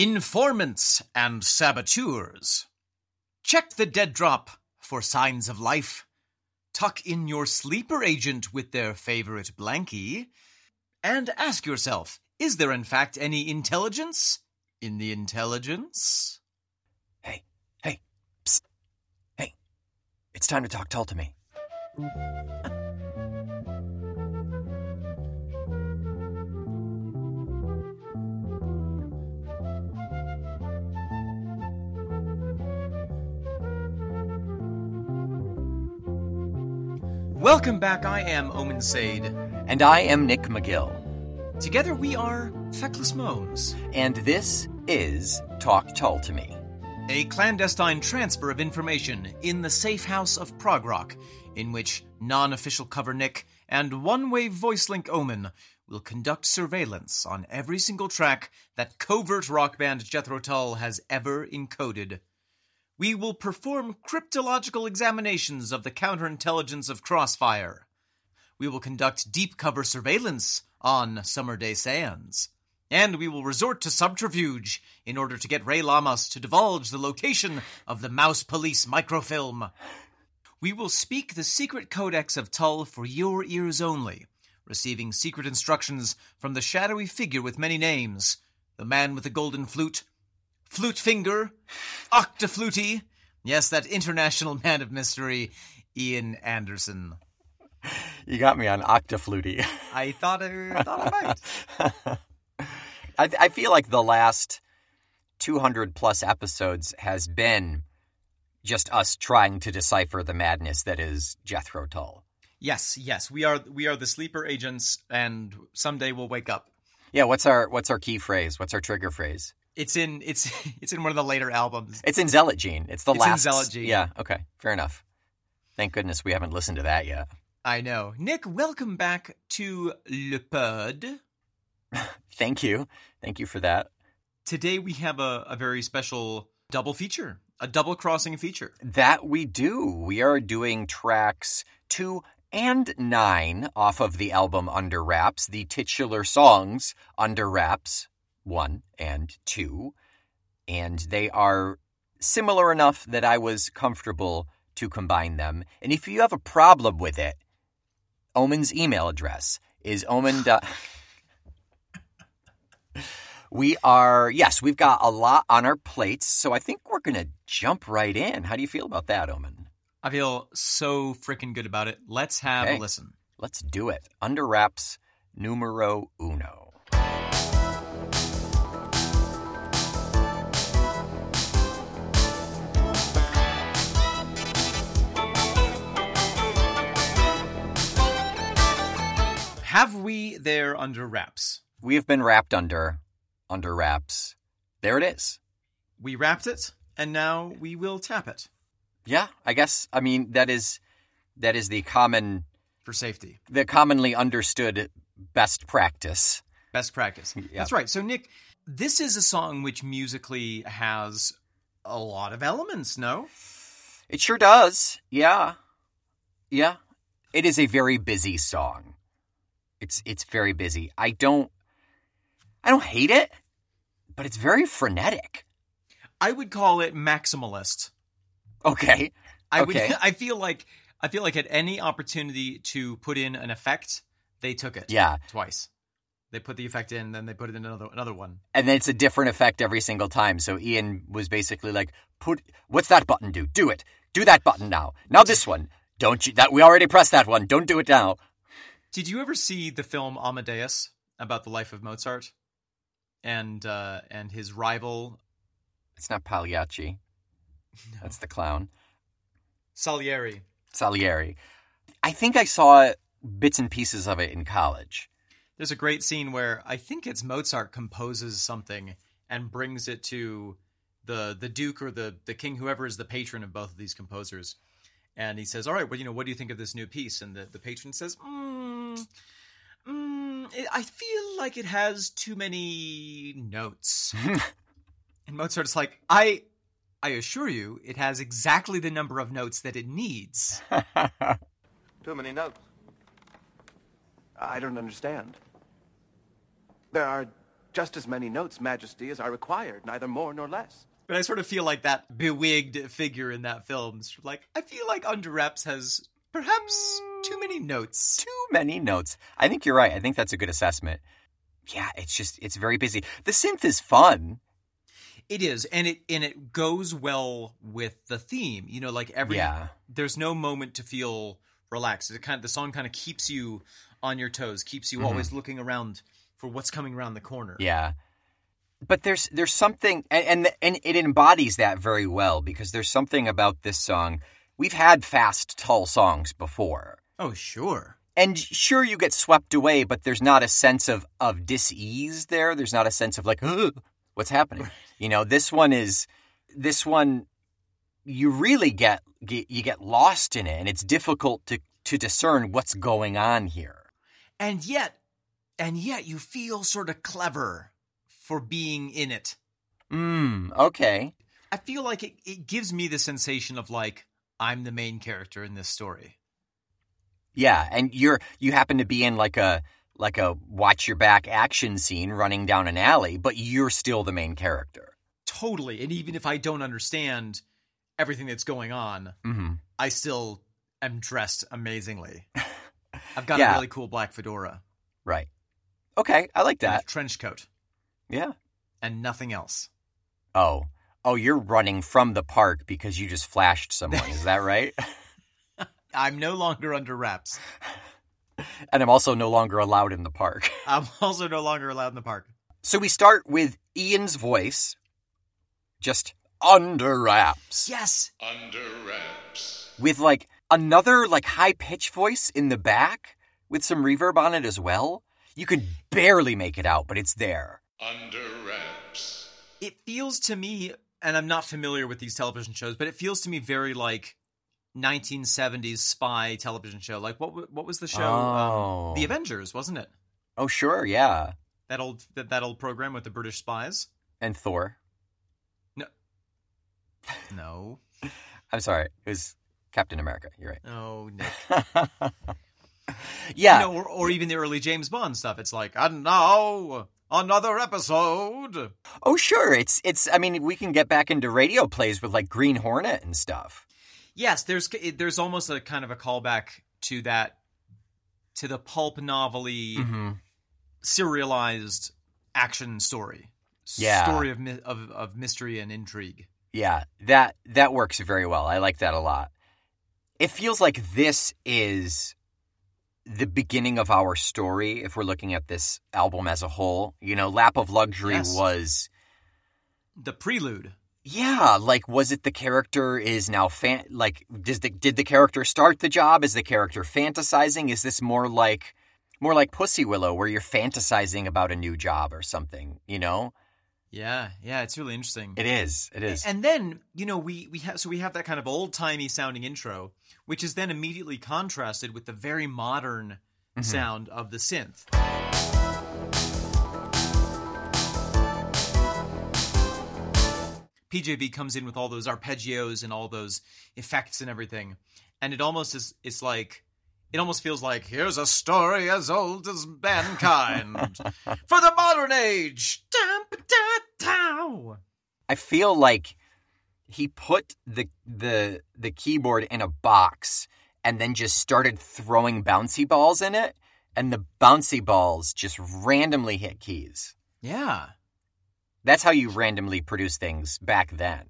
Informants and saboteurs. Check the dead drop for signs of life. Tuck in your sleeper agent with their favorite blankie. And ask yourself is there in fact any intelligence in the intelligence? Hey, hey, psst. Hey, it's time to talk Tull to me. Welcome back. I am Omen Sade. And I am Nick McGill. Together we are Feckless Moans, And this is Talk Tull to Me. a clandestine transfer of information in the safe house of Prog Rock, in which non official cover Nick and one way voice link Omen will conduct surveillance on every single track that covert rock band Jethro Tull has ever encoded. We will perform cryptological examinations of the counterintelligence of Crossfire. We will conduct deep cover surveillance on Summer Day Sands. And we will resort to subterfuge in order to get Ray Lamas to divulge the location of the Mouse Police microfilm. We will speak the secret codex of Tull for your ears only, receiving secret instructions from the shadowy figure with many names the man with the golden flute, Flute Finger, Octafluty, yes, that international man of mystery, Ian Anderson. You got me on Octafluty. I thought I, thought I might. I, I feel like the last 200 plus episodes has been just us trying to decipher the madness that is Jethro Tull. Yes, yes, we are we are the sleeper agents, and someday we'll wake up. Yeah, what's our what's our key phrase? What's our trigger phrase? It's in it's it's in one of the later albums. It's in Zealot Gene. It's the It's in last. Zealot Gene. Yeah. Okay. Fair enough. Thank goodness we haven't listened to that yet. I know. Nick, welcome back to Le Pod. Thank you. Thank you for that. Today we have a, a very special double feature, a double crossing feature. That we do. We are doing tracks two and nine off of the album Under Wraps, the titular songs Under Wraps one and two. And they are similar enough that I was comfortable to combine them. And if you have a problem with it, Omen's email address is omen. dot- We are, yes, we've got a lot on our plates, so I think we're going to jump right in. How do you feel about that, Omen? I feel so freaking good about it. Let's have Okay. a listen. Let's do it. Under wraps numero uno. Have we there under wraps? We have been wrapped under, under wraps. There it is. We wrapped it, and now we will tap it Yeah, I guess. I mean, that is, that is the common, for safety. the commonly understood best practice. Best practice. Yeah. That's right. So, Nick, this is a song which musically has a lot of elements, no? It sure does. Yeah. Yeah. It is a very busy song. It's it's very busy. I don't I don't hate it, but it's very frenetic. I would call it maximalist. Okay. I Okay. would I feel like I feel like at any opportunity to put in an effect, they took it. Yeah. Twice. They put the effect in, then they put it in another another one. And then it's a different effect every single time. So Ian was basically like, "Put what's that button do? Do it. Do that button now. Now this one. Don't you that we already pressed that one. Don't do it now." Did you ever see the film Amadeus about the life of Mozart? And uh and his rival It's not Pagliacci. That's the clown. Salieri. Salieri. I think I saw bits and pieces of it in college. There's a great scene where I think it's Mozart composes something and brings it to the the duke or the the king, whoever is the patron of both of these composers, and he says, "All right, well, you know, what do you think of this new piece?" And the the patron says, mm, mm, it, "I feel like it has too many notes." and Mozart's like, "I." I assure you, it has exactly the number of notes that it needs. Too many notes. I don't understand. There are Just as many notes, Majesty, as are required, neither more nor less. But I sort of feel like that bewigged figure in that film. is Like I feel like Under Wraps has perhaps too many notes. Too many notes. I think you're right. I think that's a good assessment. Yeah, it's just it's very busy. The synth is fun. It is, and it and it goes well with the theme. You know, like every Yeah. there's no moment to feel relaxed. It kind of the song kind of keeps you on your toes, keeps you Mhm. always looking around for what's coming around the corner. Yeah. But there's there's something and, and and it embodies that very well because there's something about this song. We've had fast Tull songs before. Oh, sure. And sure you get swept away, but there's not a sense of of dis-ease there. There's not a sense of like, "Ugh, what's happening? You know, this one is this one you really get, get you get lost in it and it's difficult to to discern what's going on here. And yet, and yet you feel sort of clever for being in it. Mm, okay. I feel like it, it gives me the sensation of like I'm the main character in this story. Yeah, and you're you happen to be in like a like a watch your back action scene running down an alley, but you're still the main character. Totally. And even if I don't understand everything that's going on, hmm I still am dressed amazingly. I've got Yeah. a really cool black fedora, Right. Okay, I like that. trench coat, Yeah. and nothing else. Oh. Oh, you're running from the park because you just flashed someone. Is that right? I'm no longer under wraps. and I'm also no longer allowed in the park. I'm also no longer allowed in the park. So we start with Ian's voice, just under wraps, Yes. Under wraps. with like another like high pitch voice in the back with some reverb on it as well. You can barely make it out, but it's there. Under wraps. It feels to me, and I'm not familiar with these television shows, but it feels to me very like 1970s spy television show. Like what? What was the show? Oh. Um, the Avengers, wasn't it? Oh, sure, yeah. That old that, that old program with the British spies. And Thor. No. No. I'm sorry, it was Captain America. You're right. Oh, Nick. yeah. You know, or, or even the early James Bond stuff. It's like, and now another episode. Oh, sure. It's it's. I mean, we can get back into radio plays with like Green Hornet and stuff. Yes, there's there's almost a kind of a callback to that to the pulp novelty Mm-hmm. serialized action story. Yeah. Story of, of of mystery and intrigue. Yeah, that that works very well. I like that a lot. It feels like this is the beginning of our story if we're looking at this album as a whole. You know, Lap of Luxury Yes. was The prelude. Yeah, like was it the character is now fan like does the did the character start the job? Is the character fantasizing? Is this more like more like Pussy Willow where you're fantasizing about a new job or something, you know? Yeah, yeah, it's really interesting. It is. It is. And then, you know, we we have so we have that kind of old-timey sounding intro, which is then immediately contrasted with the very modern Mhm. sound of the synth. PJV comes in with all those arpeggios and all those effects and everything. And it almost is it's like it almost feels like here's a story as old as mankind for the modern age. I feel like he put the the the keyboard in a box and then just started throwing bouncy balls in it and the bouncy balls just randomly hit keys. Yeah. That's how you randomly produce things back then.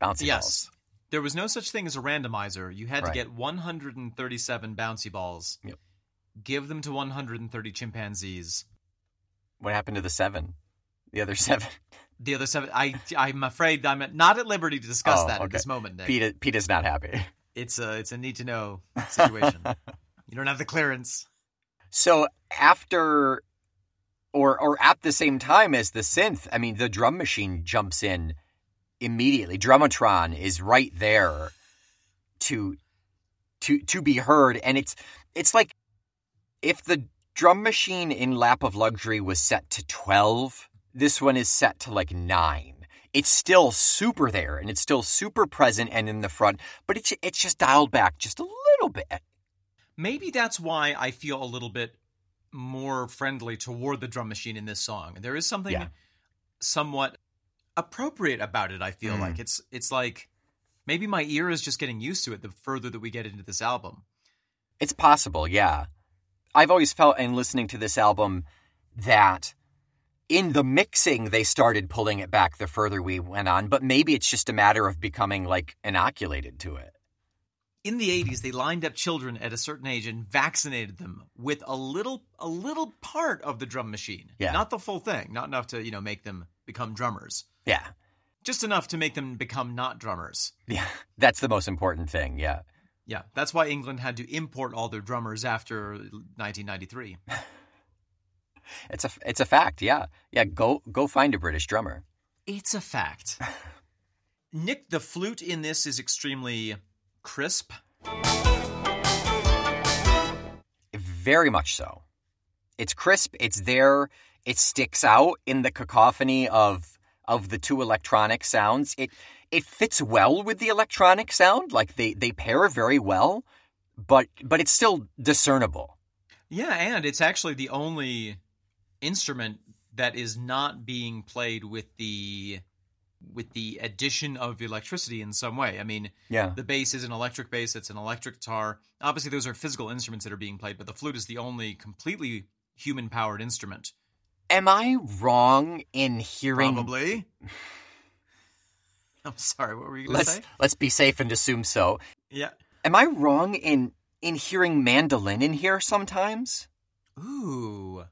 Bouncy balls? Yes. balls. There was no such thing as a randomizer. You had Right. to get 137 bouncy balls. Yep. Give them to 130 chimpanzees. What happened to the 7? The other 7? The other seven, I, I'm afraid I'm not at liberty to discuss Oh, that at this moment. Nick. Pete Pete is not happy. It's a, it's a need to know situation. you don't have the clearance. So after or or at the same time as the synth, I mean the drum machine jumps in immediately. Drumatron is right there to to to be heard and it's it's like if the drum machine in Lap of Luxury was set to 12, this one is set to like 9. It's still super there and it's still super present and in the front, but it's it's just dialed back just a little bit. Maybe that's why I feel a little bit more friendly toward the drum machine in this song. There is something Yeah. somewhat appropriate about it, I feel Mm. like. It's it's like maybe my ear is just getting used to it the further that we get into this album. It's possible, yeah. I've always felt in listening to this album that in the mixing they started pulling it back the further we went on, but maybe it's just a matter of becoming like inoculated to it. In the 80s, they lined up children at a certain age and vaccinated them with a little a little part of the drum machine. Yeah. Not the full thing, not enough to, you know, make them become drummers. Yeah. Just enough to make them become not drummers. Yeah. That's the most important thing, yeah. Yeah, that's why England had to import all their drummers after 1993. It's a it's a fact, yeah. Yeah, go go find a British drummer. It's a fact. Nick, the flute in this is extremely crisp. Very much so. It's crisp, it's there, it sticks out in the cacophony of of the two electronic sounds. It it fits well with the electronic sound, like they they pair very well, but but it's still discernible. Yeah, and it's actually the only instrument that is not being played with the with the addition of electricity in some way. I mean, Yeah. the bass is an electric bass, it's an electric guitar. Obviously those are physical instruments that are being played, but the flute is the only completely human powered instrument. Am I wrong in hearing Probably. I'm sorry, what were you going to say? let's be safe and assume so. Yeah. Am I wrong in in hearing mandolin in here sometimes? Ooh.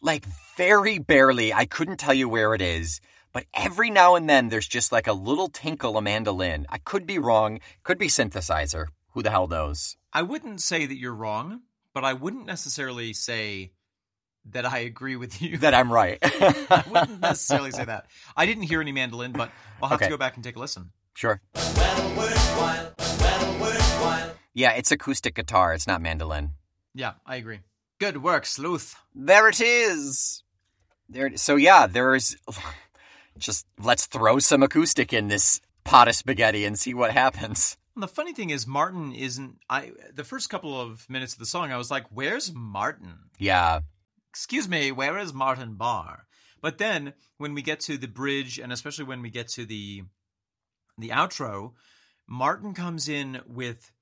Like very barely. I couldn't tell you where it is, but every now and then there's just like a little tinkle of mandolin. I could be wrong. Could be synthesizer. Who the hell knows? I wouldn't say that you're wrong, but I wouldn't necessarily say that I agree with you. That I'm right. I wouldn't necessarily say that. I didn't hear any mandolin, but I'll have Okay. to go back and take a listen. sure. Yeah, it's acoustic guitar. It's not mandolin. Yeah, I agree. Good work, Sleuth. There it is. There. It, so yeah, there's. Just let's throw some acoustic in this pot of spaghetti and see what happens. And the funny thing is, Martin isn't. I the first couple of minutes of the song, I was like, "Where's Martin? Yeah, Excuse me, where is Martin Barre?" But then when we get to the bridge, and especially when we get to the the outro, Martin comes in with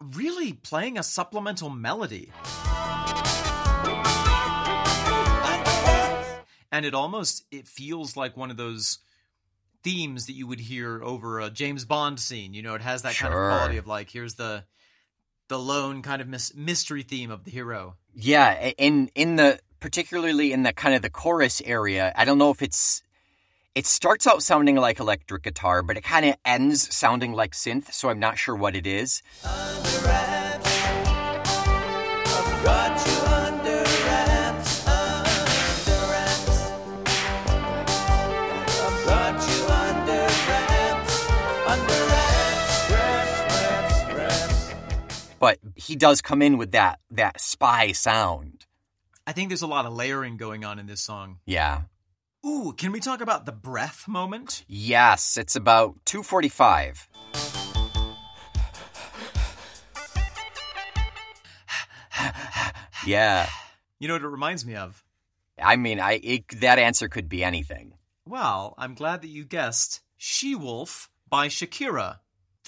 really playing a supplemental melody. And it almost it feels like one of those themes that you would hear over a James Bond scene. You know, it has that kind of quality of like here's the the lone kind of mys- mystery theme of the hero. yeah. In in the particularly in the kind of the chorus area, I don't know if it's. It starts out sounding like electric guitar, but it kind of ends sounding like synth. So I'm not sure what it is. But he does come in with that that spy sound. I think there's a lot of layering going on in this song. Yeah. Ooh, can we talk about the breath moment? Yes, it's about 245. yeah. You know what it reminds me of? I mean, I it, that answer could be anything. Well, I'm glad that you guessed She Wolf by Shakira.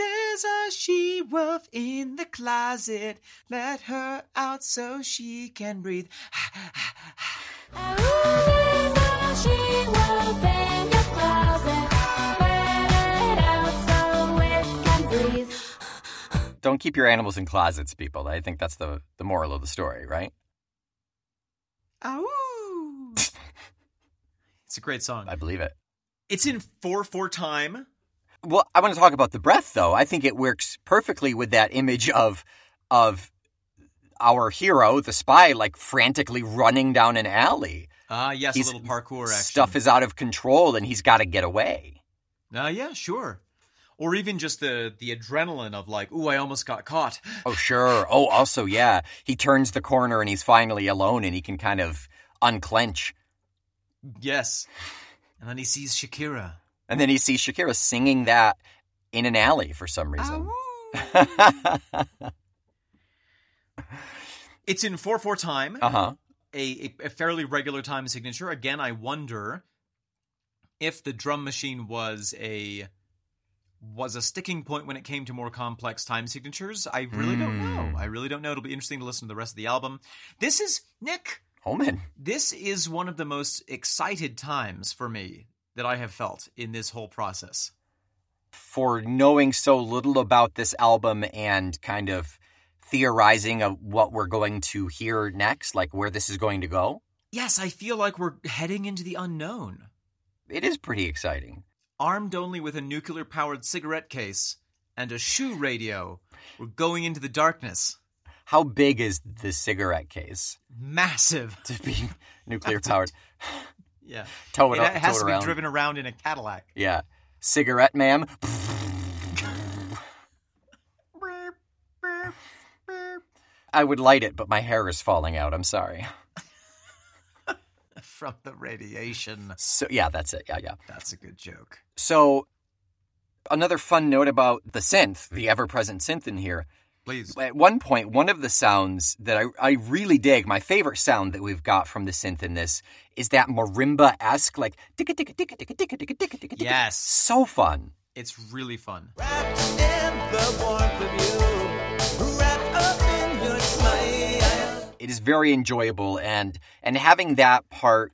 There's a she wolf in the closet. Let her out so she can breathe. Don't keep your animals in closets, people. I think that's the the moral of the story, right? Ow! it's a great song. I believe it. It's in 4 4 time. Well, I want to talk about the breath though. I think it works perfectly with that image of of our hero, the spy, like frantically running down an alley. Ah, yes, He's- a little parkour action. Stuff is out of control and he's got to get away. Ah, yeah, sure. Or even just the the adrenaline of like, ooh, I almost got caught. Oh, sure. Oh, also, yeah. He turns the corner and he's finally alone and he can kind of unclench. Yes. And then he sees Shakira. And then he sees Shakira singing that in an alley for some reason. It's in 4 4 time. uh huh. a, a fairly regular time signature. Again, I wonder if the drum machine was a was a sticking point when it came to more complex time signatures. I really don't know. I really don't know. It'll be interesting to listen to the rest of the album. This is Nick. Omen. This is one of the most excited times for me that I have felt in this whole process. For knowing so little about this album and kind of theorizing of what we're going to hear next, like where this is going to go, Yes, I feel like we're heading into the unknown. it is pretty exciting. Armed only with a nuclear powered cigarette case and a shoe radio, we're going into the darkness. How big is the cigarette case Massive. to be nuclear powered? Yeah. Tow it, It up, has to be around. driven around in a Cadillac. Yeah. Cigarette ma'am. I would light it, but my hair is falling out. I'm sorry. From the radiation. So yeah, that's it. Yeah, yeah. That's a good joke. So another fun note about the synth, the ever-present synth in here. Please. At one point, one of the sounds that I, I really dig, my favorite sound that we've got from the synth in this is that marimba-esque, like ticka ticka ticka ticka ticka ticka ticka ticka. Yes. So fun. It's really fun. It is very enjoyable and and having that part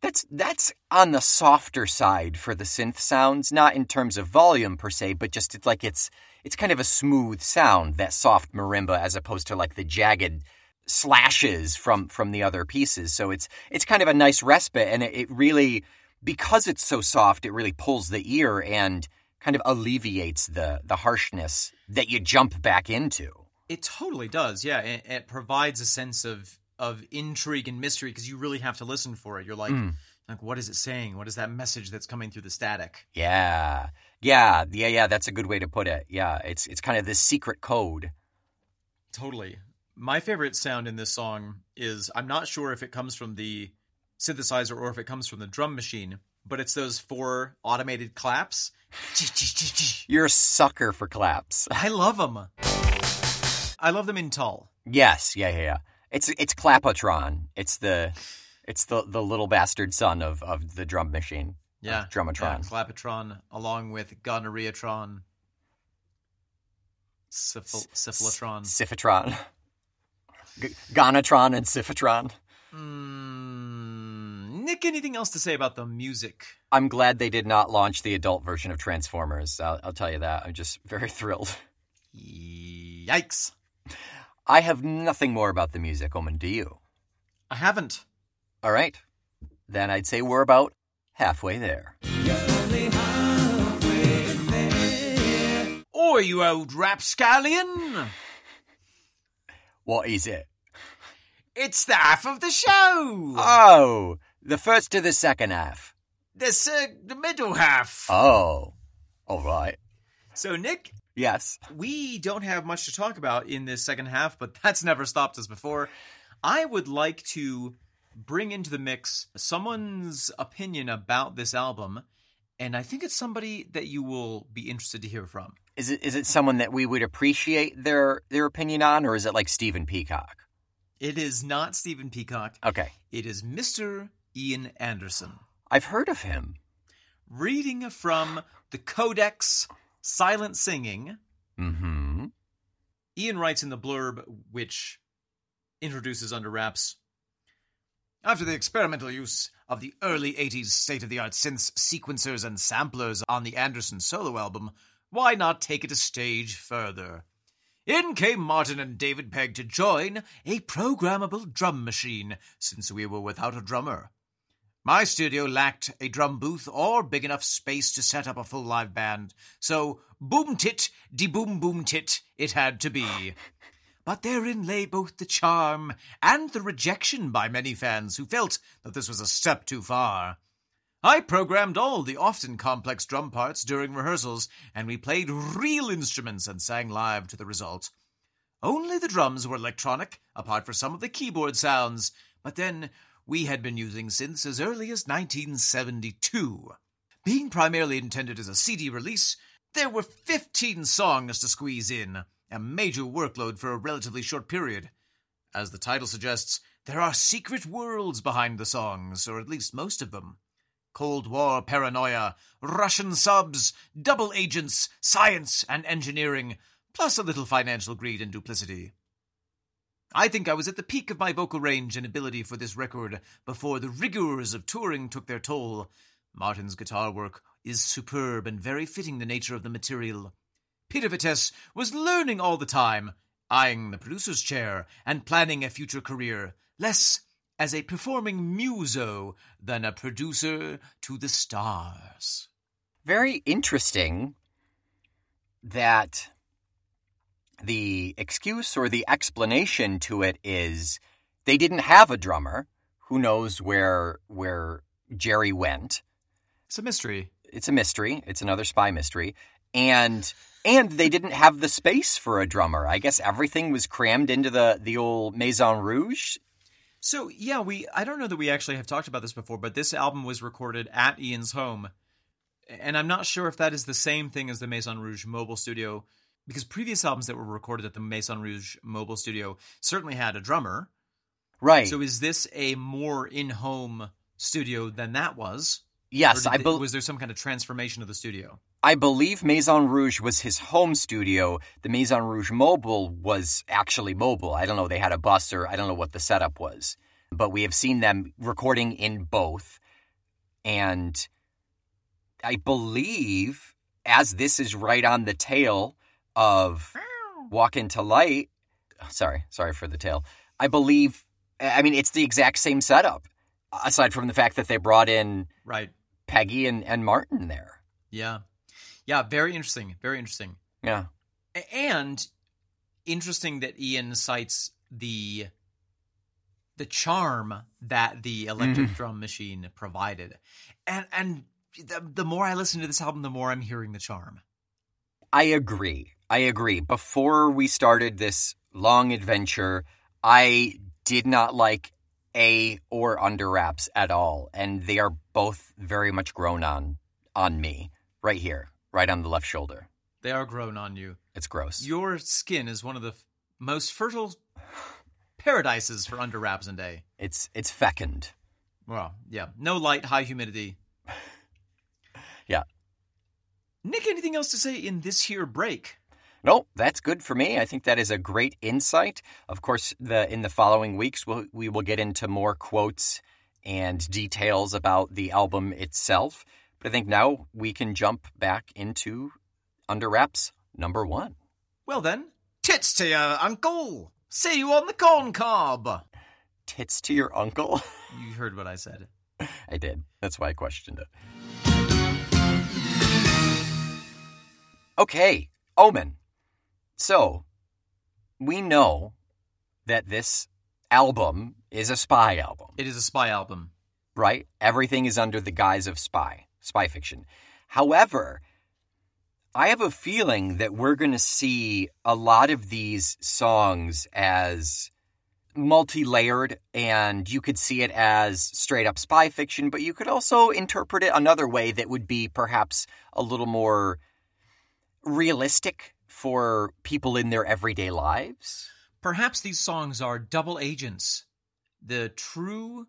that's that's on the softer side for the synth sounds, not in terms of volume per se, but just it's like it's it's kind of a smooth sound, that soft marimba, as opposed to like the jagged slashes from from the other pieces. So it's it's kind of a nice respite, and it, it really because it's so soft, it really pulls the ear and kind of alleviates the the harshness that you jump back into. It totally does. Yeah, it, it provides a sense of of intrigue and mystery because you really have to listen for it. You're like, Mm. like, what is it saying? What is that message that's coming through the static? Yeah. Yeah, yeah, yeah, that's a good way to put it. Yeah, it's it's kind of this secret code. Totally. My favorite sound in this song is I'm not sure if it comes from the synthesizer or if it comes from the drum machine, but it's those four automated claps. You're a sucker for claps. I love them. I love them in Tull. Yes, yeah, yeah, yeah. It's it's Clapotron. It's the it's the the little bastard son of of the drum machine. Yeah. Drumatron. Yeah, Clapotron, along with Gonorrheatron. Syphil- Syphilatron. Syphotron. G- Gonatron and Syphotron. Mm, Nick, anything else to say about the music? I'm glad they did not launch the adult version of Transformers. I'll, I'll tell you that. I'm just very thrilled. Yikes. I have nothing more about the music, Omen. Do you? I haven't. All right. Then I'd say we're about halfway there. Oi, you old rapscallion! What is it? It's the half of the show! Oh, the first to the second half. This, uh, the middle half. Oh, all right. So, Nick, Yes. we don't have much to talk about in this second half, but that's never stopped us before. I would like to bring into the mix someone's opinion about this album, and I think it's somebody that you will be interested to hear from. Is it is it someone that we would appreciate their their opinion on, or is it like Stephen Peacock? It is not Stephen Peacock, Okay, it is Mr. Ian Anderson. I've heard of him. Reading from the Codex Silent Singing, Mm-hmm. Ian writes in the blurb, which introduces Under Wraps. After the experimental use of the early 80s state of the art synths, sequencers, and samplers on the Anderson solo album, why not take it a stage further? In came Martin and David Pegg to join a programmable drum machine, since we were without a drummer. My studio lacked a drum booth or big enough space to set up a full live band, so boom tit de boom boom tit it had to be. But therein lay both the charm and the rejection by many fans who felt that this was a step too far. I programmed all the often complex drum parts during rehearsals, and we played real instruments and sang live to the result. Only the drums were electronic, apart from some of the keyboard sounds, but then we had been using synths as early as 1972. Being primarily intended as a CD release, there were 15 songs to squeeze in, a major workload for a relatively short period. As the title suggests, there are secret worlds behind the songs, or at least most of them. Cold War paranoia, Russian subs, double agents, science and engineering, plus a little financial greed and duplicity. I think I was at the peak of my vocal range and ability for this record before the rigors of touring took their toll. Martin's guitar work is superb and very fitting the nature of the material. Peter Vettese was learning all the time, eyeing the producer's chair and planning a future career, less as a performing muso than a producer to the stars. Very interesting that the excuse or the explanation to it is they didn't have a drummer. Who knows where where Gerry went? It's a mystery. It's a mystery. It's another spy mystery. And and they didn't have the space for a drummer. I guess everything was crammed into the the old Maison Rouge. So yeah, we I don't know that we actually have talked about this before, but this album was recorded at Ian's home. And I'm not sure if that is the same thing as the Maison Rouge mobile studio because previous albums that were recorded at the Maison Rouge mobile studio certainly had a drummer. Right. So is this a more in-home studio than that was? Yes, I believe. was there some kind of transformation of the studio? I believe Maison Rouge was his home studio. The Maison Rouge Mobile was actually mobile. I don't know, they had a bus or I don't know what the setup was. But we have seen them recording in both. And I believe, as this is right on the tail of Walk Into Light, sorry, sorry for the tail. I believe, I mean, it's the exact same setup, aside from the fact that they brought in Right. Peggy and, and Martin there. Yeah. Yeah, very interesting. Very interesting. Yeah. And interesting that Ian cites the the charm that the electric Mhm. drum machine provided. And and the, the more I listen to this album, the more I'm hearing the charm. I agree. I agree. Before we started this long adventure, I did not like A or Under Wraps at all, and they are both very much grown on on me right here, right on the left shoulder. They are grown on you. It's gross. Your skin is one of the f- most fertile paradises for under wraps and day. It's it's fecund. Well, yeah. No light, high humidity. Yeah. Nick, anything else to say in this here break? No, that's good for me. I think that is a great insight. Of course, the in the following weeks we'll, we will get into more quotes and details about the album itself. But I think now we can jump back into Under Wraps number one. Well then, tits to your uncle. See you on the corn cob. Tits to your uncle? You heard what I said. I did. That's why I questioned it. Okay, Omen. So, we know that this album is a spy album. It is a spy album. right? Everything is under the guise of spy, spy fiction. However, I have a feeling that we're going to see a lot of these songs as multi layered, and you could see it as straight up spy fiction, but you could also interpret it another way that would be perhaps a little more realistic for people in their everyday lives. Perhaps these songs are double agents, the true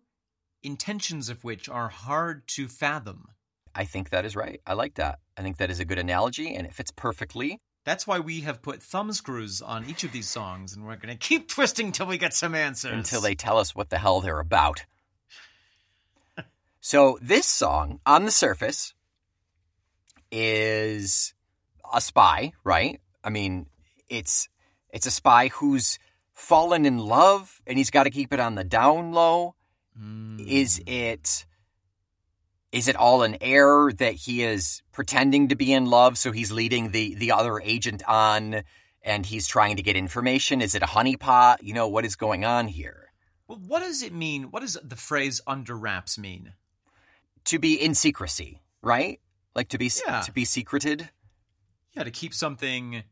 intentions of which are hard to fathom. I think that is right. I like that. I think that is a good analogy, and it fits perfectly. That's why we have put thumb screws on each of these songs, and we're going to keep twisting till we get some answers. until they tell us what the hell they're about. so this song, on the surface, is a spy, right? I mean, it's it's a spy who's fallen in love and he's got to keep it on the down low. Mm. Is it is it all an error that he is pretending to be in love so he's leading the the other agent on and he's trying to get information? Is it a honeypot? You know, what is going on here? Well, what does it mean? What does the phrase under wraps mean? To be in secrecy, right? Like to be Yeah. to be secreted. Yeah, to keep something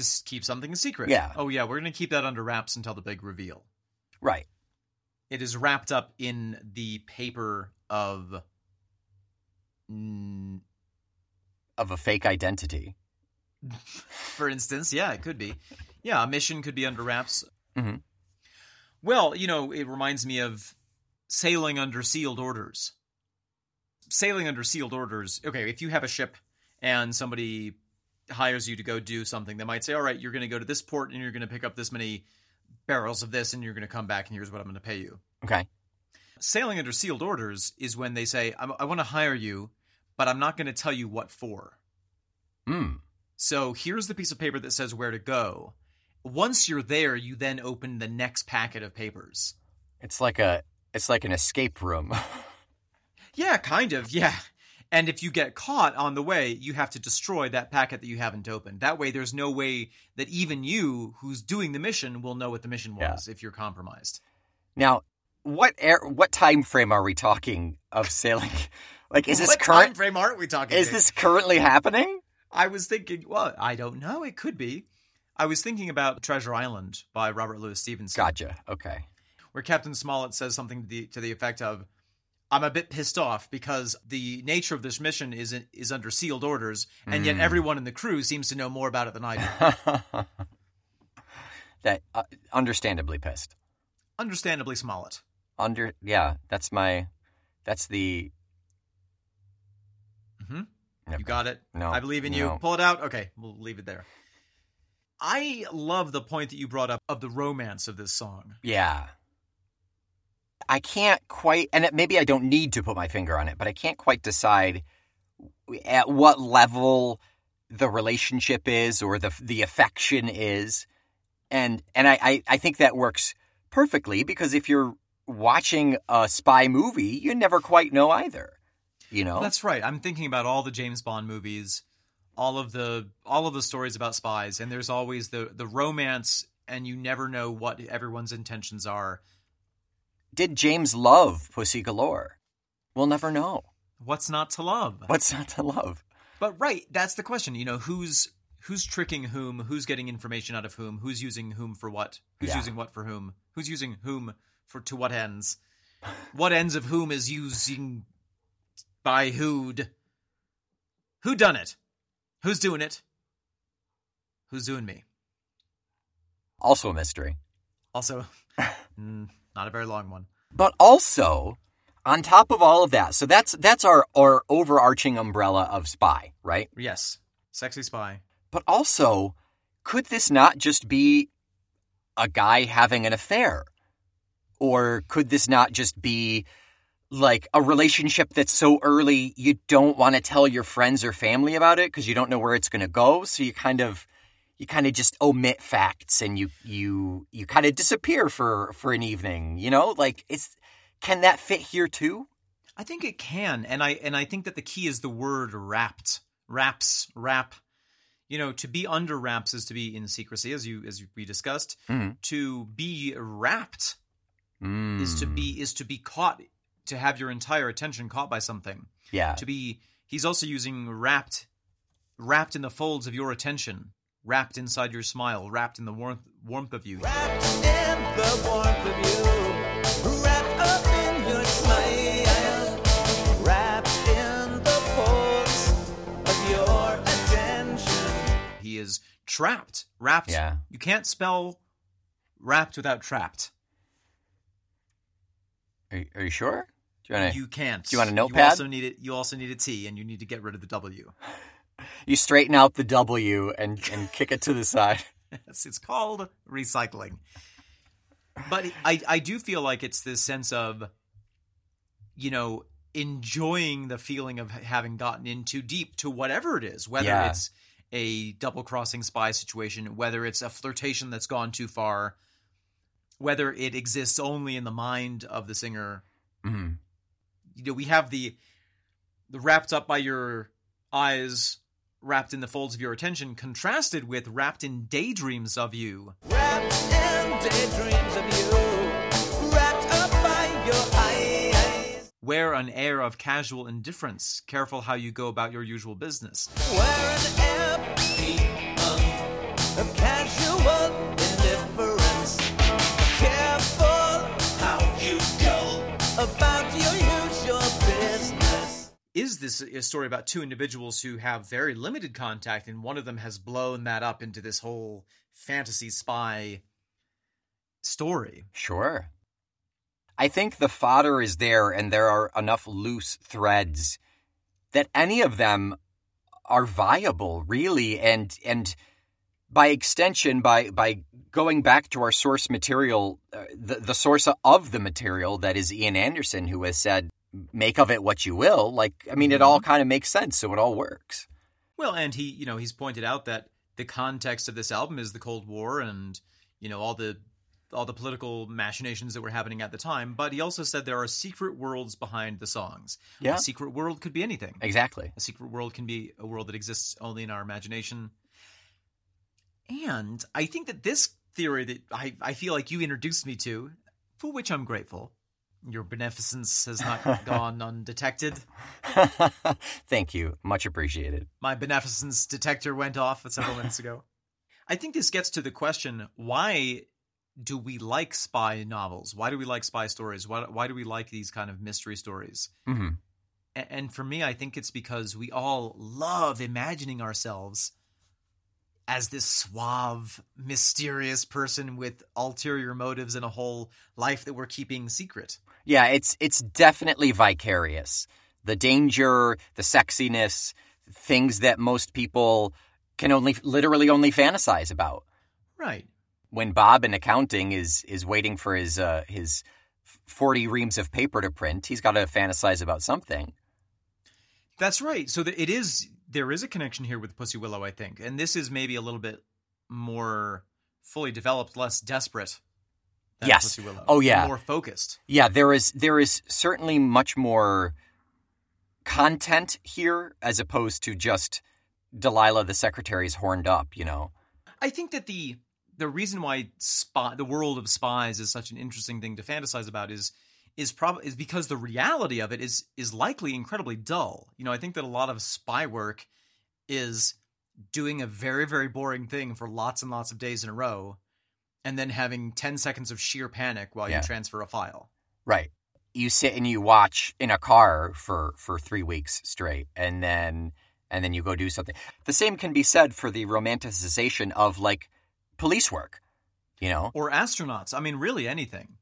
to keep something a secret. Yeah. Oh yeah, we're going to keep that under wraps until the big reveal. Right. It is wrapped up in the paper of mm, Of a fake identity. for instance, yeah, it could be. Yeah, a mission could be under wraps. Mhm. Well, you know, it reminds me of sailing under sealed orders. Sailing under sealed orders. Okay, if you have a ship and somebody hires you to go do something, they might say, "All right, you're going to go to this port and you're going to pick up this many barrels of this and you're going to come back and here's what I'm going to pay you." Okay. Sailing under sealed orders is when they say, "I, I want to hire you, but I'm not going to tell you what for." Hmm. So here's the piece of paper that says where to go. Once you're there, you then open the next packet of papers. It's like a it's like an escape room. Yeah, kind of. Yeah. And if you get caught on the way, you have to destroy that packet that you haven't opened. That way, there's no way that even you, who's doing the mission, will know what the mission Yeah. was if you're compromised. now, what air, what time frame are we talking of sailing? Like, is this what current? time frame aren't we talking? Is to? this currently happening? I was thinking. Well, I don't know. It could be. I was thinking about Treasure Island by Robert Louis Stevenson. Gotcha. Okay. where Captain Smollett says something to the, to the effect of, "I'm a bit pissed off because the nature of this mission is is under sealed orders, and yet Mm. everyone in the crew seems to know more about it than I do." that uh, understandably pissed. Understandably, Smollett. Under yeah, that's my that's the Mm-hmm. Never You got it. No, I believe in you. no. Pull it out. Okay, we'll leave it there. I love the point that you brought up of the romance of this song. Yeah. I can't quite, and it, maybe I don't need to put my finger on it, but I can't quite decide at what level the relationship is or the the affection is, and and I I, I think that works perfectly because if you're watching a spy movie, you never quite know either. You know, That's right. I'm thinking about all the James Bond movies, all of the all of the stories about spies, and there's always the the romance, and you never know what everyone's intentions are. Did James love Pussy Galore? We'll never know. What's not to love? What's not to love? But right, that's the question. You know, who's who's tricking whom? Who's getting information out of whom? Who's using whom for what? Who's Yeah. using what for whom? Who's using whom for to what ends? What ends of whom is using by who'd? Who done it? Who's doing it? Who's doing me? Also a mystery. Also, mm, not a very long one. But also, on top of all of that, so that's that's our our overarching umbrella of spy, right? Yes, sexy spy. But also, could this not just be a guy having an affair? Or could this not just be like a relationship that's so early you don't want to tell your friends or family about it because you don't know where it's going to go, so you kind of you kind of just omit facts and you you you kind of disappear for for an evening, you know? Like it's can that fit here too? I think it can, and I and I think that the key is the word wrapped, wraps, wrap. You know, to be under wraps is to be in secrecy, as you as we discussed. Mhm. To be wrapped is to Mm. be is to be caught, to have your entire attention caught by something. yeah. To be, he's also using wrapped, wrapped in the folds of your attention, wrapped inside your smile, wrapped in the warmth warmth of you. Wrapped in the warmth of you, wrapped up in your smile, wrapped in the folds of your attention. He is trapped, wrapped. Yeah. You can't spell wrapped without trapped. Are, you- are you sure? Do you want to You can't. Do you want a You notepad? also need it. You also need a T, and you need to get rid of the W. you straighten out the W and and kick it to the side? It's, it's called recycling. But I, I do feel like it's this sense of, you know, enjoying the feeling of having gotten in too deep to whatever it is, whether Yeah. it's a double crossing spy situation, whether it's a flirtation that's gone too far, whether it exists only in the mind of the singer. Mm-hmm. You know, we have the the wrapped up by your eyes, wrapped in the folds of your attention, contrasted with wrapped in daydreams of you. Wrapped in daydreams of you, wrapped up by your eyes. Wear an air of casual indifference, careful how you go about your usual business. Wear an air of casual Is this a story about two individuals who have very limited contact, and one of them has blown that up into this whole fantasy spy story. Sure. I think the fodder is there, and there are enough loose threads that any of them are viable, really, and and by extension, by by going back to our source material, uh, the the source of the material that is Ian Anderson, who has said, "Make of it what you will." Like, I mean, it all mm-hmm. kind of makes sense, so it all works. Well, and he, you know, he's pointed out that the context of this album is the Cold War and, you know, all the all the political machinations that were happening at the time, but he also said there are secret worlds behind the songs. Yeah. A secret world could be anything. Exactly. A secret world can be a world that exists only in our imagination. And I think that this theory that I, I feel like you introduced me to, for which I'm grateful, your beneficence has not gone undetected. Thank you. Much appreciated. My beneficence detector went off several minutes ago. I think this gets to the question why do we like spy novels? Why do we like spy stories? Why, why do we like these kind of mystery stories? hmm A- And for me, I think it's because we all love imagining ourselves as this suave, mysterious person with ulterior motives and a whole life that we're keeping secret. Yeah, it's it's definitely vicarious. The danger, the sexiness, things that most people can only literally only fantasize about. Right. When Bob in accounting is is waiting for his uh, his forty reams of paper to print, he's got to fantasize about something. That's right. So that it is there is a connection here with Pussy Willow, I think, and this is maybe a little bit more fully developed, less desperate. Yes. Oh, yeah. more focused. Yeah, there is there is certainly much more content here as opposed to just Delilah the secretary's horned up. You know. I think that the the reason why spy the world of spies is such an interesting thing to fantasize about is is probably is because the reality of it is is likely incredibly dull. You know, I think that a lot of spy work is doing a very very boring thing for lots and lots of days in a row and then having 10 seconds of sheer panic while Yeah. you transfer a file. Right. You sit and you watch in a car for for 3 weeks straight and then and then you go do something. The same can be said for the romanticization of like police work, you know. Or astronauts. I mean, really anything.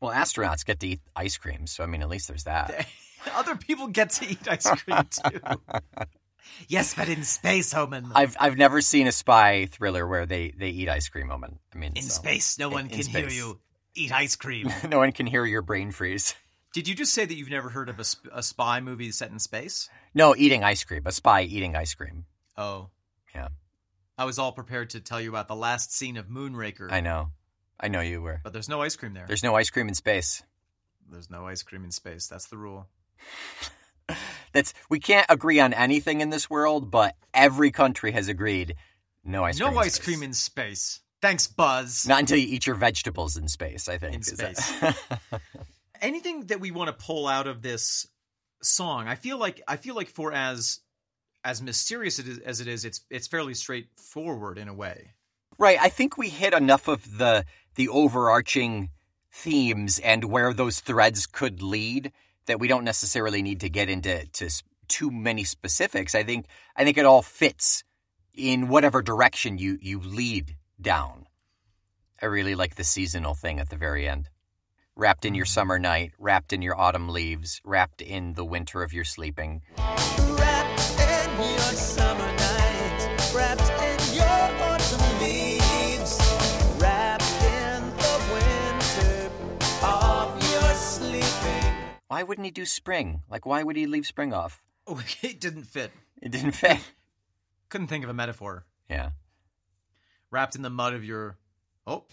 Well, astronauts get to eat ice cream, so I mean at least there's that. Other people get to eat ice cream too. yes, but in space, Omen. I've I've never seen a spy thriller where they they eat ice cream, Omen. I mean, in so- space, no in- one in can hear you eat ice cream. no one can hear your brain freeze. Did you just say that you've never heard of a, sp- a spy movie set in space? No, eating ice cream. A spy eating ice cream. Oh. Yeah. I was all prepared to tell you about the last scene of Moonraker, I know. I know you were. but there's no ice cream there. There's no ice cream in space. There's no ice cream in space. That's the rule. That's we can't agree on anything in this world, but every country has agreed no ice no cream. in ice space. cream in space. Thanks, Buzz. Not until you eat your vegetables in space, I think. In space. Anything that we want to pull out of this song, I feel like I feel like for as as mysterious it is, as it is, it's it's fairly straightforward in a way. right. I think we hit enough of the the overarching themes and where those threads could lead that we don't necessarily need to get into to too many specifics. I think I think it all fits in whatever direction you you lead down. I really like the seasonal thing at the very end. Wrapped in your summer night, wrapped in your autumn leaves, wrapped in the winter of your sleeping. Why wouldn't he do spring? Like, why would he leave spring off? Oh, it didn't fit. It didn't fit. Couldn't think of a metaphor. Yeah. Wrapped in the mud of your oh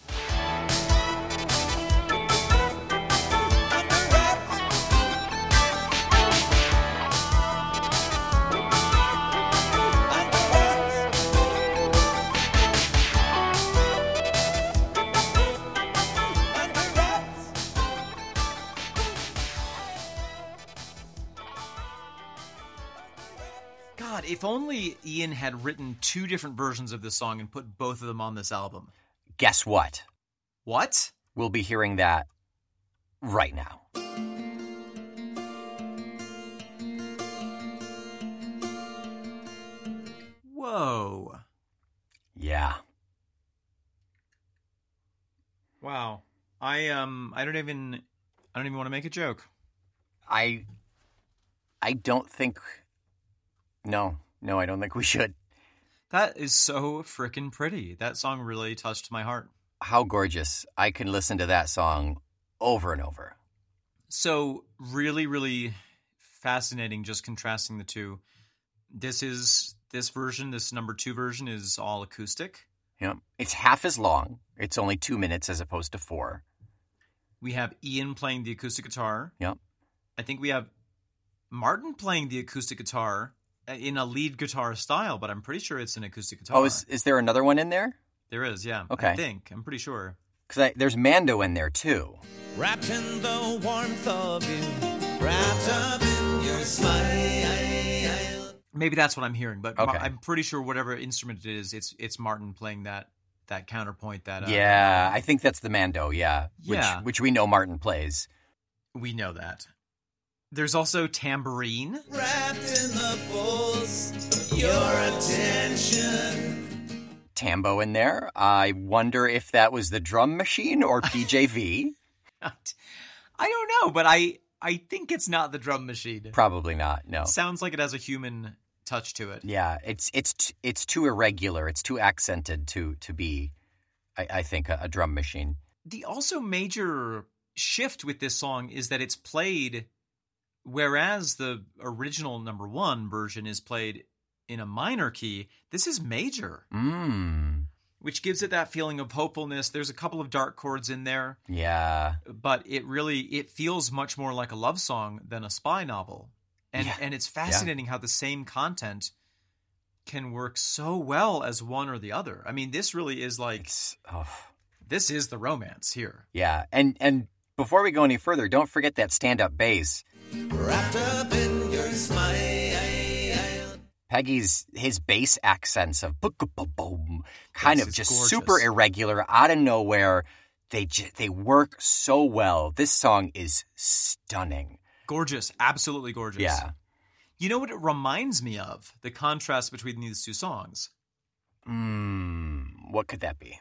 if only Ian had written two different versions of this song and put both of them on this album. Guess what? What? We'll be hearing that right now. Whoa. Yeah. Wow. I um I don't even I don't even want to make a joke. I I don't think no, no, I don't think we should. That is so freaking pretty. That song really touched my heart. How gorgeous. I can listen to that song over and over. So really, really fascinating. Just contrasting the two. This is this version. This number two version is all acoustic. Yep. It's half as long. It's only two minutes as opposed to four. We have Ian playing the acoustic guitar. Yep. I think we have Martin playing the acoustic guitar in a lead guitar style, but I'm pretty sure it's an acoustic guitar. Oh, is, is there another one in there? there is, yeah. Okay. I think I'm pretty sure. Because there's Mando in there too. Wrapped in the warmth of you, wrapped up in your smile. Maybe that's what I'm hearing, but Okay. I'm pretty sure whatever instrument it is, it's it's Martin playing that that counterpoint. That uh, yeah, I think that's the Mando. Yeah, which Yeah. which we know Martin plays. we know that. There's also tambourine. Wrapped in the folds of your attention. Tambo in there. I wonder if that was the drum machine or PJV. I don't know, but I I think it's not the drum machine. Probably not. No. Sounds like it has a human touch to it. Yeah, it's it's it's too irregular. It's too accented to to be, I, I think, a, a drum machine. The also major shift with this song is that it's played, whereas the original number one version is played in a minor key. This is major, Mmm. which gives it that feeling of hopefulness. There's a couple of dark chords in there, Yeah. but it really it feels much more like a love song than a spy novel. And Yeah. and it's fascinating how the same content can work so well as one or the other. I mean, this really is like oh. this is the romance here. Yeah, and and before we go any further, don't forget that stand-up bass. Wrapped up in your smile. Peggy's his bass accents of boom, boom, boom, kind Yes, of just gorgeous. super irregular, out of nowhere. They j- they work so well. This song is stunning. Gorgeous, absolutely gorgeous. Yeah. You know what it reminds me of? The contrast between these two songs. Mm, what could that be?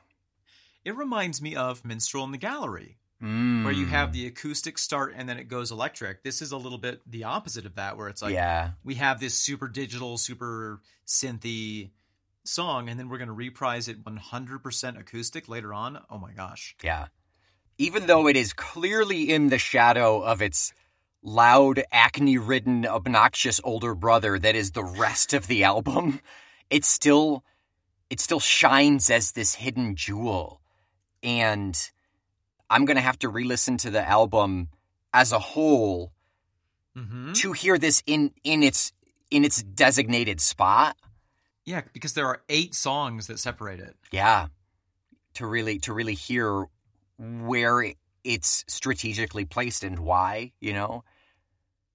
It reminds me of Minstrel in the Gallery, Mm. where you have the acoustic start and then it goes electric. This is a little bit the opposite of that, where it's like yeah, we have this super digital, super synthy song, and then we're going to reprise it 100% acoustic later on. Oh my gosh. yeah. Even though it is clearly in the shadow of its loud, acne-ridden, obnoxious older brother that is the rest of the album, it still it still shines as this hidden jewel. And I'm going to have to re-listen to the album as a whole hmm to hear this in in its in its designated spot. Yeah, because there are eight songs that separate it. Yeah. To really to really hear where it's strategically placed and why, you know?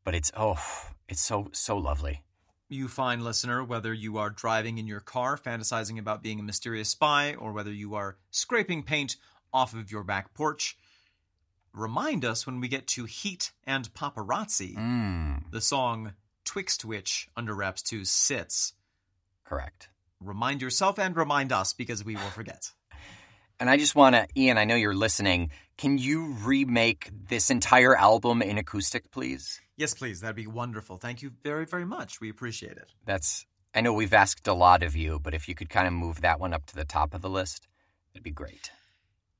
But it's oh, it's so so lovely. You fine listener, whether you are driving in your car fantasizing about being a mysterious spy or whether you are scraping paint off of your back porch, remind us when we get to Heat and Paparazzi, Mm, the song Twixt which Under Wraps 2 sits. correct. Remind yourself and remind us because we will forget. And I just want to Ian, I know you're listening. Can you remake this entire album in acoustic, please? Yes, please. That'd be wonderful. Thank you very, very much. We appreciate it. That's I know we've asked a lot of you, but if you could kind of move that one up to the top of the list, it'd be great.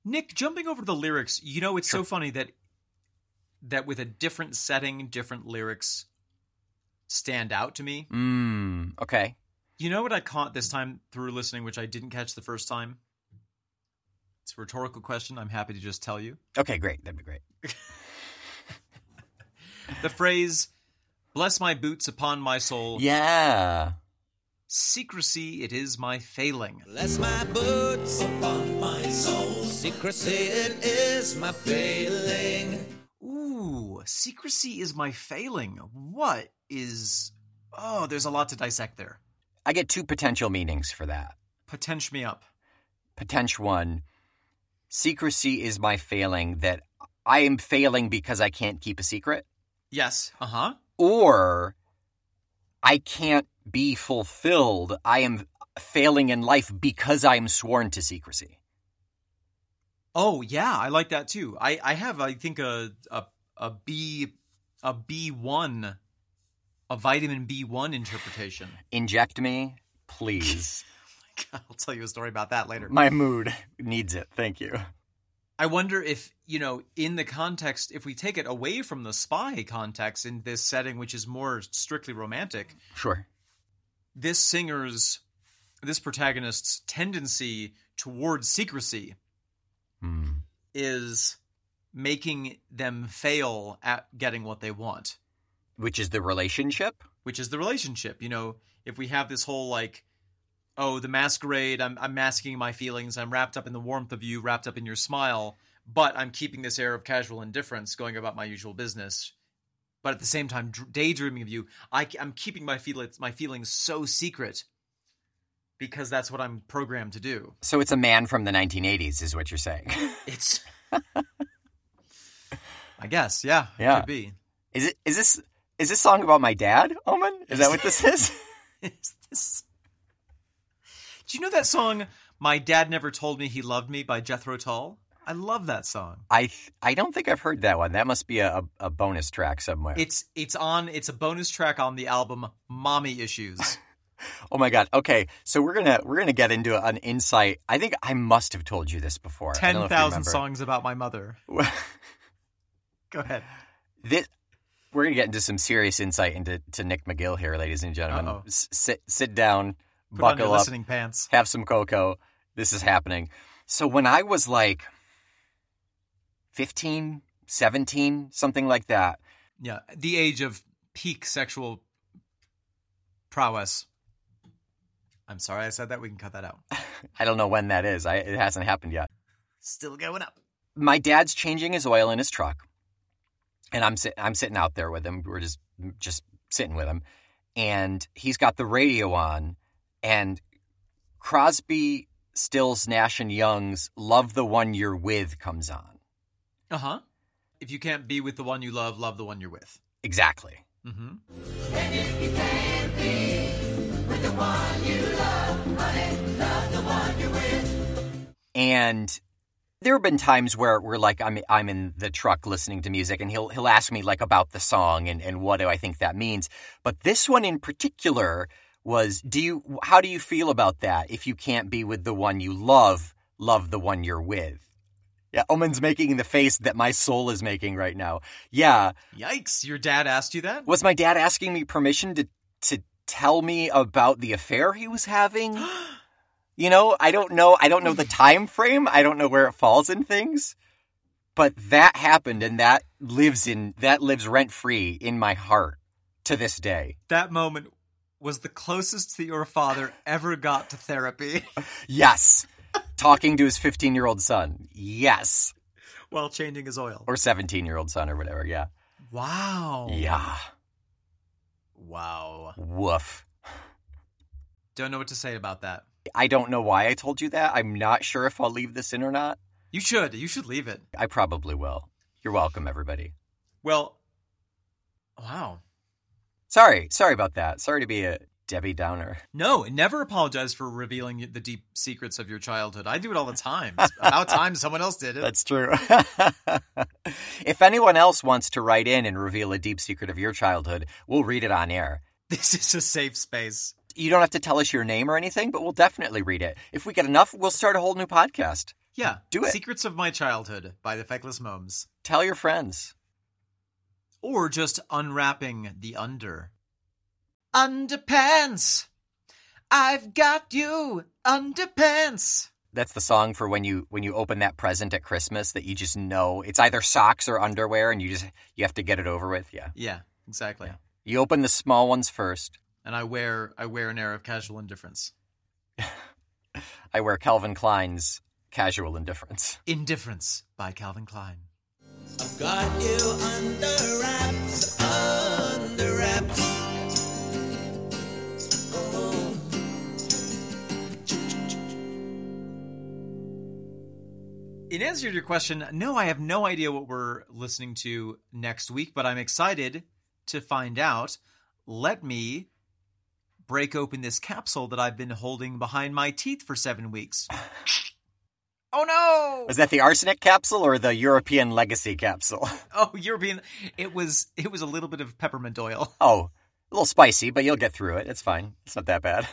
Nick, jumping over to the lyrics, you know it's so funny that that with a different setting, different lyrics stand out to me. Mm, okay. You know what I caught this time through listening, which I didn't catch the first time? It's a rhetorical question. I'm happy to just tell you. Okay, great. That'd be great. The phrase, bless my boots upon my soul, Yeah. Secrecy it is my failing. Bless my boots upon my soul. Secrecy it is my failing. Ooh, secrecy is my failing. What is. Oh, there's a lot to dissect there. I get two potential meanings for that. Potential me up. Potential one, secrecy is my failing that I am failing because I can't keep a secret, Yes. Uh huh. or I can't be fulfilled. I am failing in life because I am sworn to secrecy. Oh yeah, I like that too. I I have I think a a a B a B one a vitamin B one interpretation. Inject me, please. I'll tell you a story about that later. My mood needs it. Thank you. I wonder if, you know, in the context, if we take it away from the spy context in this setting, which is more strictly romantic, Sure. This singer's, this protagonist's tendency towards secrecy Hmm. is making them fail at getting what they want, Which is the relationship? which is the relationship. You know, if we have this whole like, oh, the masquerade, I'm, I'm masking my feelings, I'm wrapped up in the warmth of you, wrapped up in your smile, but I'm keeping this air of casual indifference, going about my usual business. But at the same time, daydreaming of you, I, am keeping my feelings, my feelings so secret because that's what I'm programmed to do. So it's a man from the 1980s, is what you're saying. It's, I guess, yeah, Yeah. it could be. Is it? Is this? Is this song about my dad, Omen? Is that what this is? Is this? Do you know that song "My Dad Never Told Me He Loved Me" by Jethro Tull? I love that song. I th- I don't think I've heard that one. That must be a, a, bonus track somewhere. It's it's on. It's a bonus track on the album "Mommy Issues." oh my god. Okay, so we're gonna we're gonna get into an insight. I think I must have told you this before. I don't Ten know if you thousand remember. songs about my mother. Go ahead. this we're gonna get into some serious insight into to Nick McGill here, ladies and gentlemen. S- sit sit down, Put buckle up, pants. have some cocoa. This is happening. So when I was like 15, 17, something like that. Yeah, the age of peak sexual prowess. I'm sorry I said that. We can cut that out. I don't know when that is. I, it hasn't happened yet. Still going up. My dad's changing his oil in his truck, and I'm sit- I'm sitting out there with him. We're just just sitting with him, and he's got the radio on, and Crosby, Stills, Nash and Young's "Love the One You're With" comes on. Uh huh. If you can't be with the one you love, love the one you're with. Exactly. Mm-hmm. And there have been times where we're like I'm I'm in the truck listening to music and he'll he'll ask me like about the song and, and what do I think that means. But this one in particular was do you how do you feel about that? If you can't be with the one you love, love the one you're with. Yeah, Omen's making the face that my soul is making right now. Yeah. Yikes! Your dad asked you that? Was my dad asking me permission to to tell me about the affair he was having? You know, I don't know. I don't know the time frame. I don't know where it falls in things. But that happened and that lives in that lives rent free in my heart to this day. That moment was the closest that your father ever got to therapy Yes. Talking to his 15-year-old son. Yes. while changing his oil. Or 17-year-old son or whatever. Yeah. Wow. Yeah. Wow. Woof. Don't know what to say about that. I don't know why I told you that. I'm not sure if I'll leave this in or not. You should. You should leave it. I probably will. You're welcome, everybody. Well, wow. Sorry, sorry about that. Sorry to be a Debbie Downer. No, never apologize for revealing the deep secrets of your childhood. I do it all the time. It's about time someone else did it. That's true. if anyone else wants to write in and reveal a deep secret of your childhood, we'll read it on air. This is a safe space. You don't have to tell us your name or anything, but we'll definitely read it. If we get enough, we'll start a whole new podcast. Yeah. Do it. Secrets of My Childhood by the Feckless Momes. Tell your friends. Or just unwrapping the under. Underpants! I've got you! Underpants! That's the song for when you when you open that present at Christmas that you just know it's either socks or underwear and you just you have to get it over with. Yeah. Yeah, exactly. You open the small ones first. And I wear I wear an air of casual indifference. I wear Calvin Klein's casual indifference. Indifference by Calvin Klein. I've got you under wraps, under wraps. In answer to your question, no, I have no idea what we're listening to next week, but I'm excited to find out. Let me break open this capsule that I've been holding behind my teeth for seven weeks. Oh no! Was that the arsenic capsule or the European legacy capsule? Oh, European. It was. It was a little bit of peppermint oil. Oh, a little spicy, but you'll get through it. It's fine. It's not that bad.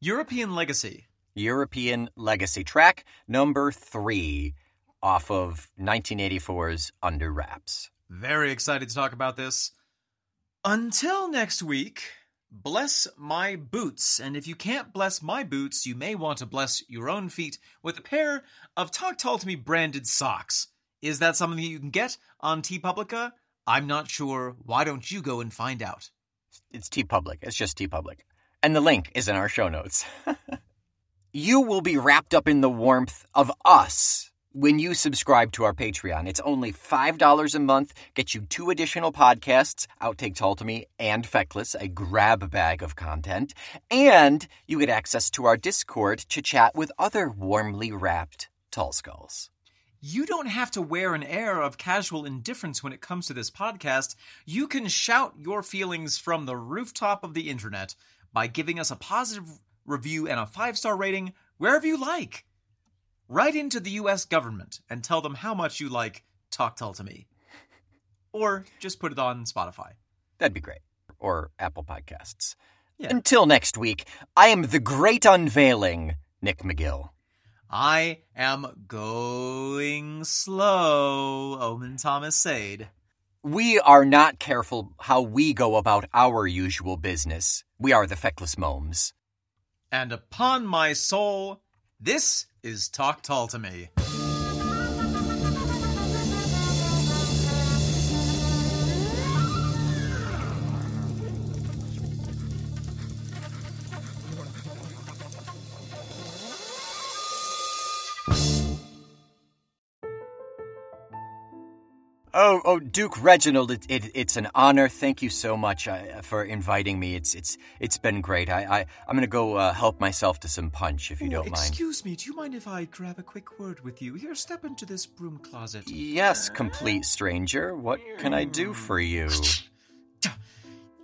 European Legacy. European Legacy track number three off of 1984's Under Wraps. Very excited to talk about this. Until next week, bless my boots. And if you can't bless my boots, you may want to bless your own feet with a pair of Talk Tull to Me branded socks. Is that something that you can get on T Publica? I'm not sure. Why don't you go and find out? It's TeePublic. It's just TeePublic. And the link is in our show notes. you will be wrapped up in the warmth of us when you subscribe to our Patreon. It's only $5 a month, gets you two additional podcasts, Outtake Tull to Me and Feckless, a grab bag of content, and you get access to our Discord to chat with other warmly wrapped tall skulls. You don't have to wear an air of casual indifference when it comes to this podcast. You can shout your feelings from the rooftop of the internet by giving us a positive review and a five star rating wherever you like. Write into the US government and tell them how much you like Talk Tull to Me. Or just put it on Spotify. That'd be great. Or Apple Podcasts. Yeah. Until next week, I am the great unveiling, Nick McGill. I am going slow, Omen Thomas Sade. We are not careful how we go about our usual business. We are the feckless momes. And upon my soul, this is Talk Tull to Me. Oh, oh, Duke Reginald, it, it, it's an honor. Thank you so much uh, for inviting me. It's it's it's been great. I, I I'm gonna go uh, help myself to some punch if you don't mind. Excuse me, do you mind if I grab a quick word with you? Here, step into this broom closet. Yes, complete stranger. What can I do for you?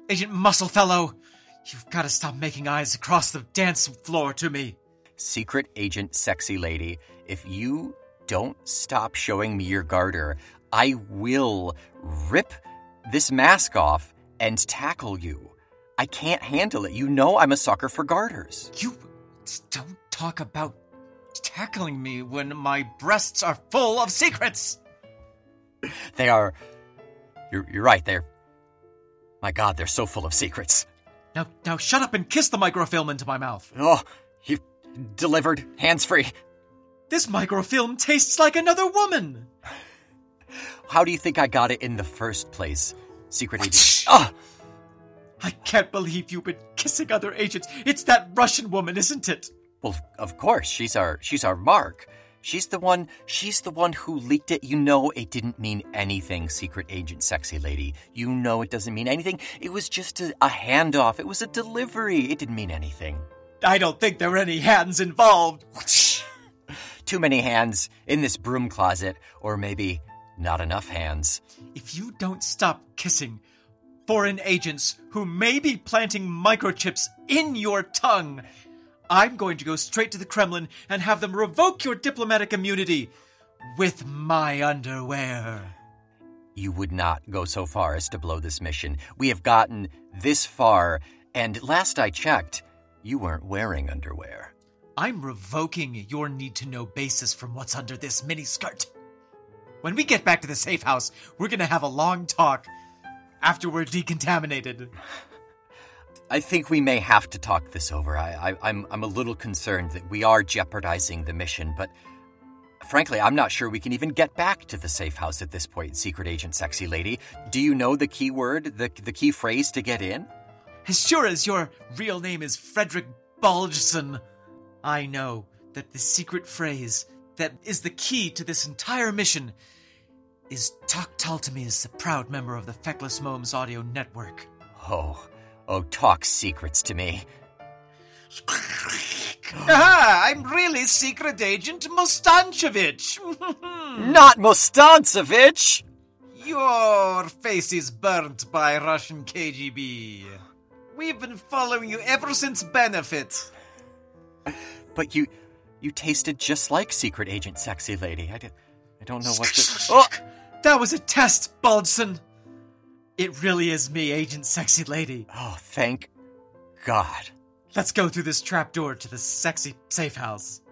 Agent Musclefellow, you've got to stop making eyes across the dance floor to me. Secret Agent Sexy Lady, if you don't stop showing me your garter, I will rip this mask off and tackle you. I can't handle it. You know I'm a sucker for garters. You don't talk about tackling me when my breasts are full of secrets. They are. You're, you're right. They're. My God, they're so full of secrets. Now, now, shut up and kiss the microfilm into my mouth. Oh, you delivered hands free. This microfilm tastes like another woman. How do you think I got it in the first place, Secret Agent? Ah! I can't believe you've been kissing other agents. It's that Russian woman, isn't it? Well, of course, she's our she's our mark. She's the one she's the one who leaked it. You know it didn't mean anything, secret agent sexy lady. You know it doesn't mean anything. It was just a, a handoff. It was a delivery. It didn't mean anything. I don't think there were any hands involved. Too many hands in this broom closet, or maybe not enough hands. If you don't stop kissing foreign agents who may be planting microchips in your tongue, I'm going to go straight to the Kremlin and have them revoke your diplomatic immunity with my underwear. You would not go so far as to blow this mission. We have gotten this far, and last I checked, you weren't wearing underwear. I'm revoking your need to know basis from what's under this miniskirt. When we get back to the safe house, we're gonna have a long talk after we're decontaminated. I think we may have to talk this over. I, I, I'm, I'm a little concerned that we are jeopardizing the mission, but frankly, I'm not sure we can even get back to the safe house at this point, Secret Agent Sexy Lady. Do you know the key word, the, the key phrase to get in? As sure as your real name is Frederick Bulgeson, I know that the secret phrase that is the key to this entire mission is Talk Tull to Me is a proud member of the Feckless Momes audio network. Oh, oh, talk secrets to me. Aha! I'm really Secret Agent Mustanchevich. Not Mustancevich! Your face is burnt by Russian KGB. We've been following you ever since Benefit. But you, You tasted just like Secret Agent Sexy Lady. I, did, I don't know what to. Oh! That was a test, Bulgeson! It really is me, Agent Sexy Lady. oh, thank God. Let's go through this trapdoor to the sexy safe house.